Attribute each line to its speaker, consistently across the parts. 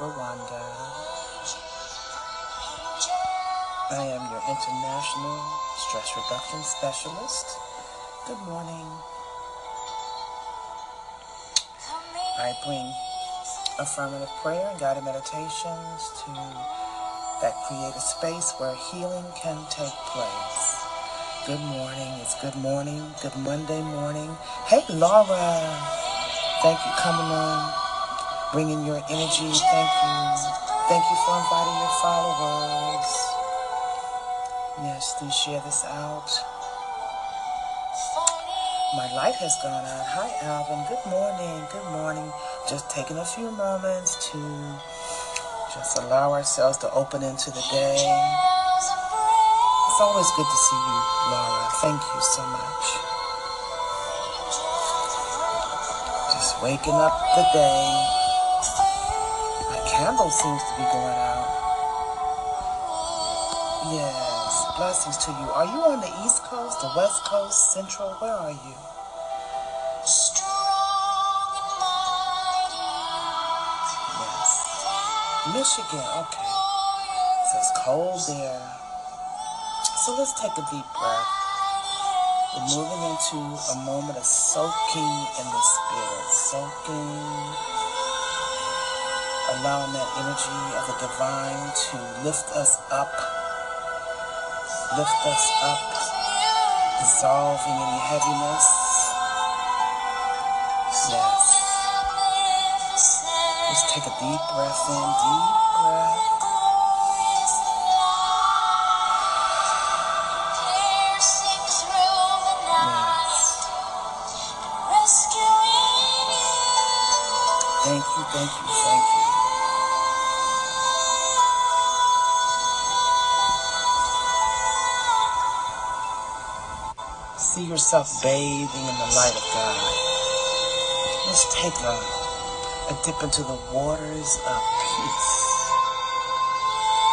Speaker 1: This is Chakra Wanda. I am your international stress reduction specialist. Good morning. I bring affirmative prayer and guided meditations to that create a space where healing can take place. Good morning. It's good morning. Good Monday morning. Hey, Laura. Thank you coming on, bringing your energy. Thank you. Thank you for inviting your followers. Yes, please share this out. My light has gone out. Hi, Alvin. Good morning. Good morning. Just taking a few moments to just allow ourselves to open into the day. It's always good to see you, Laura. Thank you so much. Just waking up the day. Candle seems to be going out. Yes, blessings to you. Are you on the East Coast, the West Coast, Central? Where are you? Yes. Michigan, okay. So it's cold there. So let's take a deep breath. We're moving into a moment of soaking in the spirit, soaking, allowing that energy of the divine to lift us up, lift us up, dissolving any heaviness. Yes. Let's take a deep breath in, deep breath. Thank thank you, thank you. See yourself bathing in the light of God. Let's take a, a dip into the waters of peace.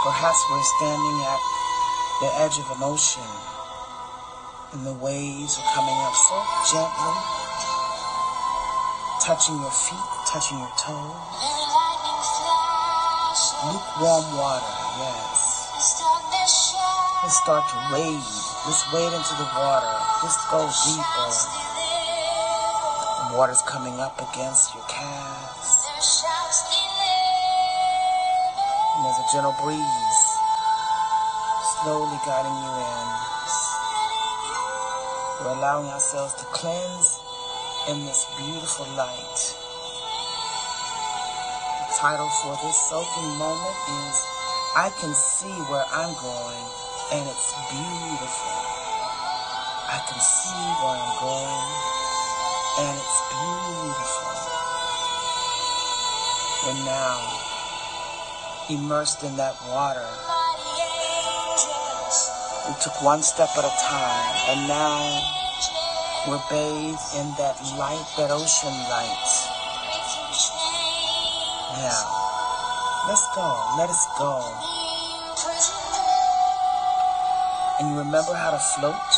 Speaker 1: Perhaps we're standing at the edge of an ocean and the waves are coming up so gently, touching your feet, touching your toes. Lukewarm water, yes. Let's start to wade. Let's wade into the water. Let's go deeper. The water's coming up against your calves. And there's a gentle breeze slowly guiding you in. We're allowing ourselves to cleanse in this beautiful light The title for this soaking moment is I Can See Where I'm Going, and it's beautiful. I can see where I'm going, and it's beautiful. We're now immersed in that water. We took one step at a time, and now we're bathed in that light, that ocean light. Yeah. Let's go. Let us go. And you remember how to float?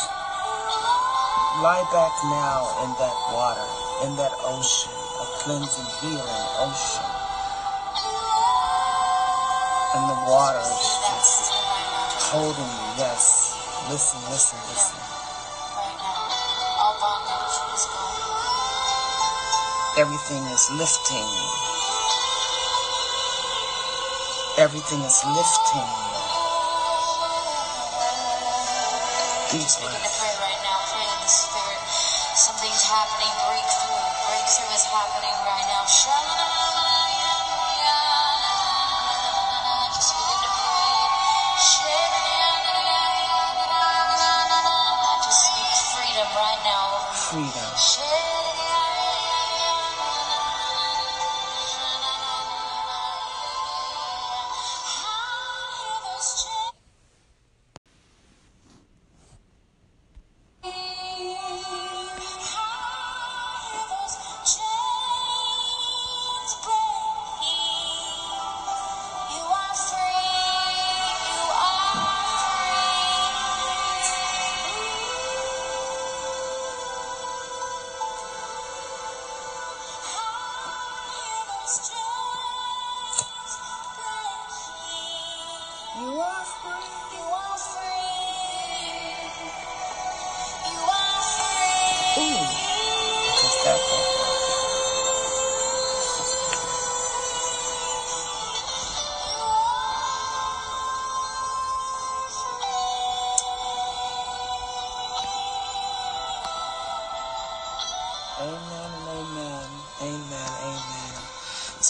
Speaker 1: Lie back now in that water, in that ocean, a cleansing, healing ocean. And the water is just holding you. Yes. Listen, listen, listen. Everything is lifting. Everything is lifting. These
Speaker 2: Begin happening. Breakthrough. Breakthrough is happening right now. Just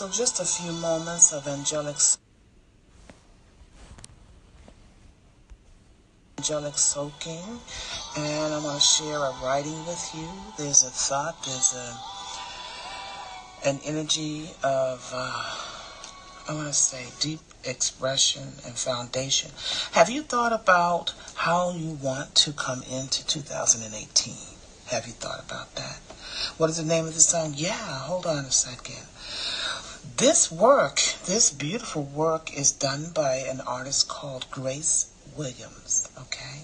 Speaker 1: So just a few moments of angelic angelic soaking and I'm going to share a writing with you. There's a thought, there's a an energy of uh, I want to say deep expression and foundation. Have you thought about how you want to come into 2018? Have you thought about that? What is the name of the song? Yeah, hold on a second. This work, this beautiful work, is done by an artist called Grace Williams, okay?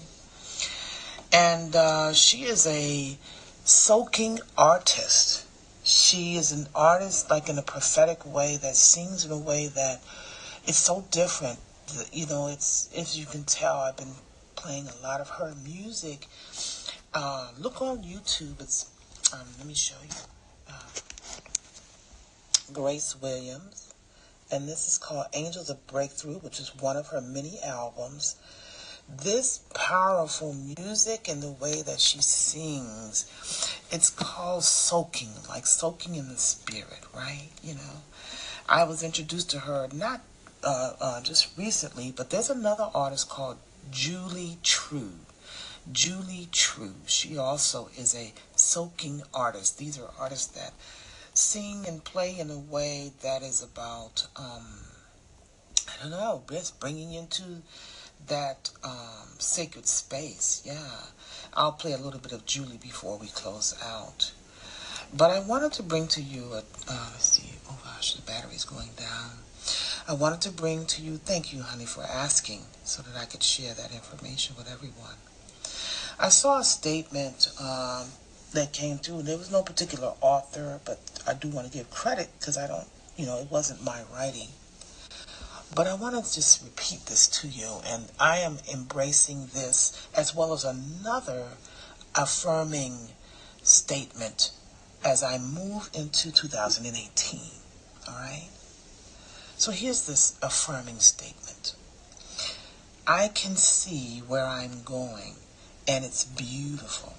Speaker 1: And uh, she is a soaking artist. She is an artist, like in a prophetic way, that sings in a way that is so different. You know, it's, as you can tell, I've been playing a lot of her music. Uh, look on YouTube. It's, um, let me show you. Uh, Grace Williams. And this is called Angels of Breakthrough, which is one of her many albums. This powerful music and the way that she sings, it's called soaking, like soaking in the spirit, right? You know, I was introduced to her not uh, uh, just recently, but there's another artist called Julie True. Julie True. She also is a soaking artist. These are artists that sing and play in a way that is about, um, I don't know, just bringing into that um, sacred space. Yeah. I'll play a little bit of Julie before we close out. But I wanted to bring to you, a, uh, let's see, oh gosh, the battery's going down. I wanted to bring to you, thank you, honey, for asking so that I could share that information with everyone. I saw a statement um, that came through. There was no particular author, but I do want to give credit because I don't, you know, it wasn't my writing. But I want to just repeat this to you, and I am embracing this as well as another affirming statement as I move into 2018. All right? So here's this affirming statement I can see where I'm going, and it's beautiful.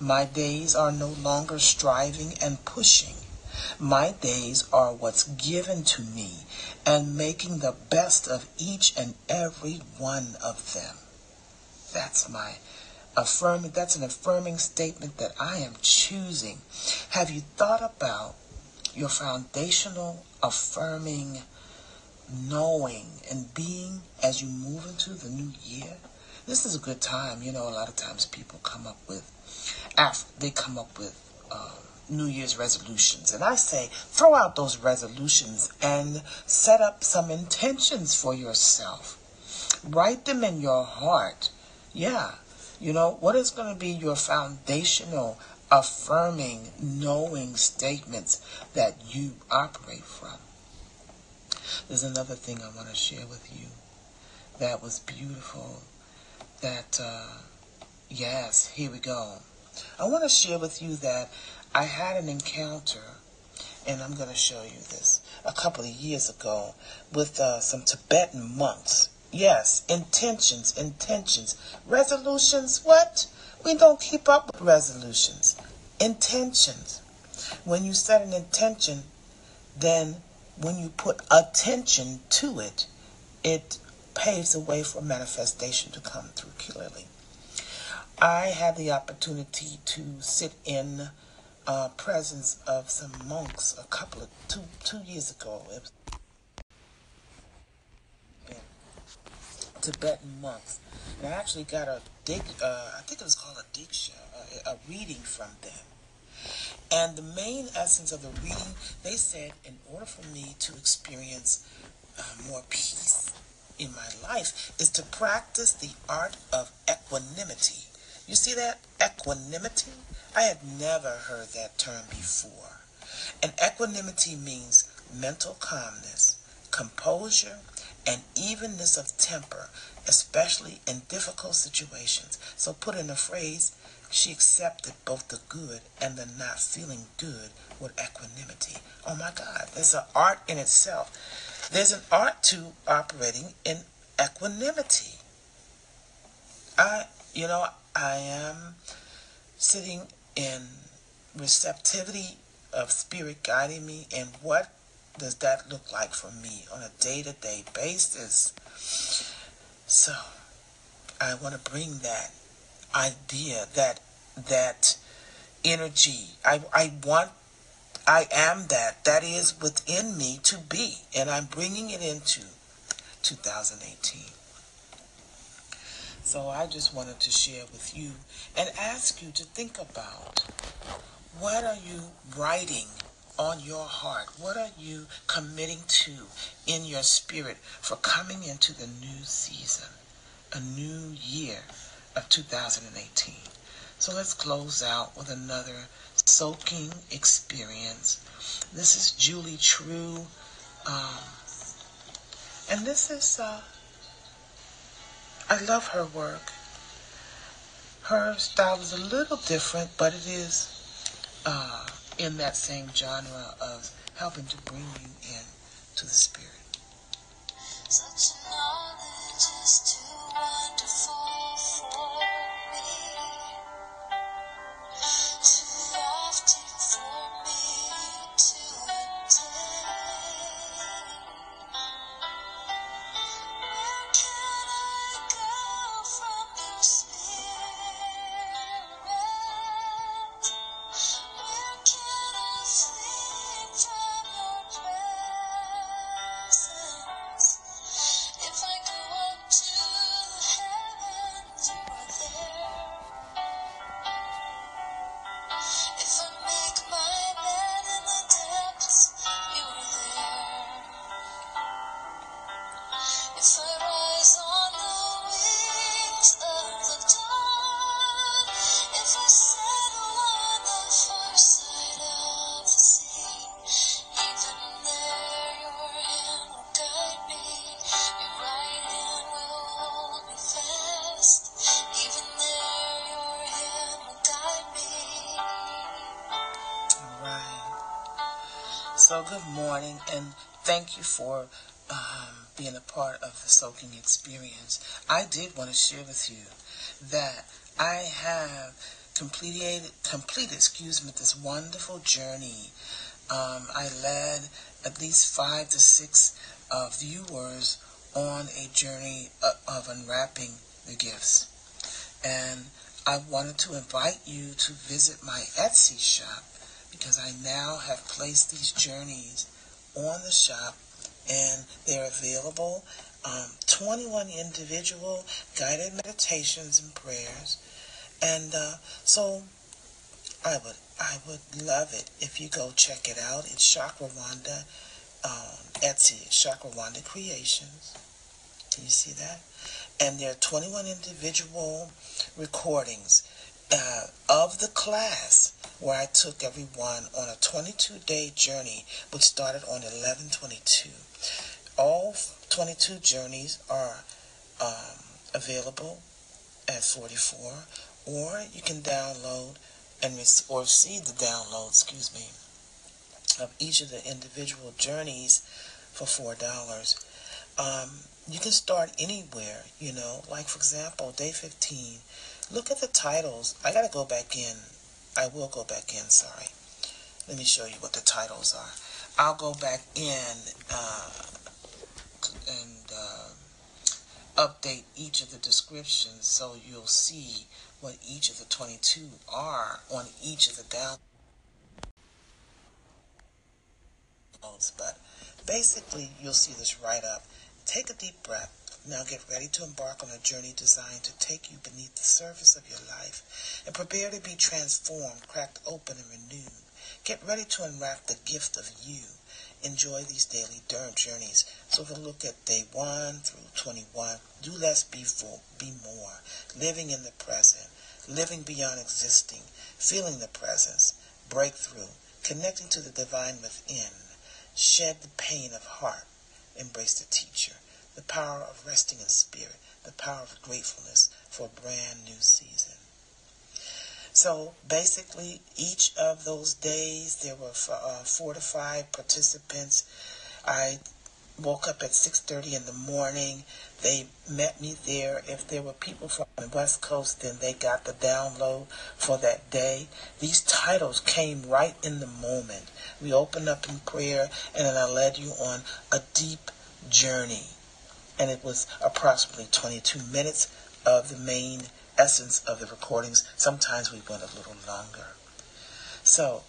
Speaker 1: My days are no longer striving and pushing. My days are what's given to me and making the best of each and every one of them. That's my affirming, that's an affirming statement that I am choosing. Have you thought about your foundational affirming knowing and being as you move into the new year? This is a good time. You know, a lot of times people come up with, after they come up with, um, New Year's resolutions. And I say, throw out those resolutions and set up some intentions for yourself. Write them in your heart. Yeah. You know, what is going to be your foundational, affirming, knowing statements that you operate from? There's another thing I want to share with you that was beautiful. That, uh, yes, here we go. I want to share with you that I had an encounter, and I'm going to show you this, a couple of years ago with uh, some Tibetan monks. Yes, intentions, intentions. Resolutions, what? We don't keep up with resolutions. Intentions. When you set an intention, then when you put attention to it, it paves the way for manifestation to come through clearly. I had the opportunity to sit in uh, presence of some monks a couple of two two years ago. It was Tibetan monks, and I actually got a dig. Uh, I think it was called a diksha, a, a reading from them. And the main essence of the reading, they said, in order for me to experience uh, more peace in my life, is to practice the art of equanimity. You see that? Equanimity? I had never heard that term before. And equanimity means mental calmness, composure, and evenness of temper, especially in difficult situations. So, put in a phrase, she accepted both the good and the not feeling good with equanimity. Oh my God, there's an art in itself. There's an art to operating in equanimity. I, you know, I am sitting in receptivity of spirit guiding me and what does that look like for me on a day-to-day basis so i want to bring that idea that that energy. I i want i am that that is within me to be and i'm bringing it into 2018 so I just wanted to share with you and ask you to think about what are you writing on your heart? What are you committing to in your spirit for coming into the new season, a new year of 2018? So let's close out with another soaking experience. This is Julie True. Um, and this is uh, I love her work. Her style is a little different, but it is uh, in that same genre of helping to bring you in to the spirit. So, good morning, and thank you for um, being a part of the soaking experience. I did want to share with you that I have completed, completed, excuse me, this wonderful journey. Um, I led at least five to six uh, viewers on a journey of, uh, of unwrapping the gifts, and I wanted to invite you to visit my Etsy shop because I now have placed these journeys on the shop and they're available. Um, 21 individual guided meditations and prayers. And uh, so I would I would love it if you go check it out. It's Chakra Wanda um, Etsy, Chakra Wanda Creations. Can you see that? And there are 21 individual recordings uh, of the class where I took everyone on a 22 day journey, which started on 1122. All 22 journeys are um, available at 44, or you can download and rec- or see the download, excuse me, of each of the individual journeys for four dollars. Um, you can start anywhere, you know, like for example, day 15 Look at the titles. I got to go back in. I will go back in, sorry. Let me show you what the titles are. I'll go back in uh, and uh, update each of the descriptions so you'll see what each of the 22 are on each of the downloads. But basically, you'll see this right up. Take a deep breath. Now get ready to embark on a journey designed to take you beneath the surface of your life and prepare to be transformed, cracked open, and renewed. Get ready to unwrap the gift of you. Enjoy these daily journeys. So if we look at day 1 through 21, do less, be full, be more. Living in the present, living beyond existing, feeling the presence, breakthrough, connecting to the divine within, shed the pain of heart, embrace the teacher the power of resting in spirit, the power of gratefulness for a brand new season. So basically, each of those days, there were uh, four to five participants. I
Speaker 2: woke up at 6.30 in the morning. They met me there. If there were people from the West Coast, then they got the download for that day. These titles came right in the moment. We opened up in prayer, and then I led you on a deep journey. And it was approximately 22 minutes of the main essence of the recordings. Sometimes we went a little longer. So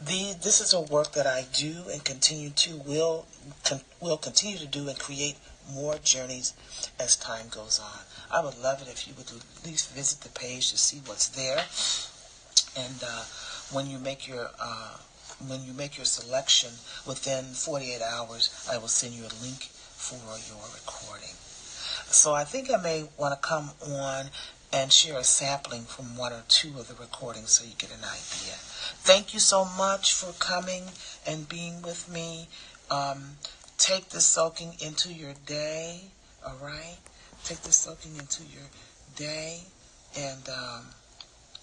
Speaker 2: the, this is a work that I do and continue to will con, will continue to do and create more journeys as time goes on. I would love it if you would at least visit the page to see what's there. And uh, when you make your uh, when you make your selection within 48 hours, I will send you a link for your recording. So I think I may want to come on and share a sampling from one or two of the recordings so you get an idea. Thank you so much for coming and being with me. Um, take this soaking into your day, all right? Take this soaking into your day and um,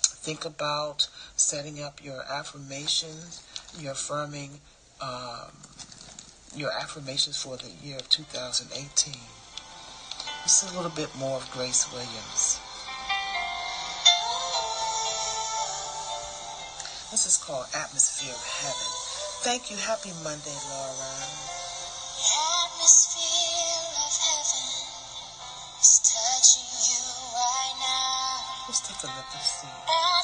Speaker 2: think about setting up your affirmations, your affirming, um, your affirmations for the year of 2018. This is a little bit more of Grace Williams. This is called Atmosphere of Heaven. Thank you. Happy Monday, Laura.
Speaker 1: Atmosphere of heaven is touching you right now.
Speaker 2: Let's take a look and see.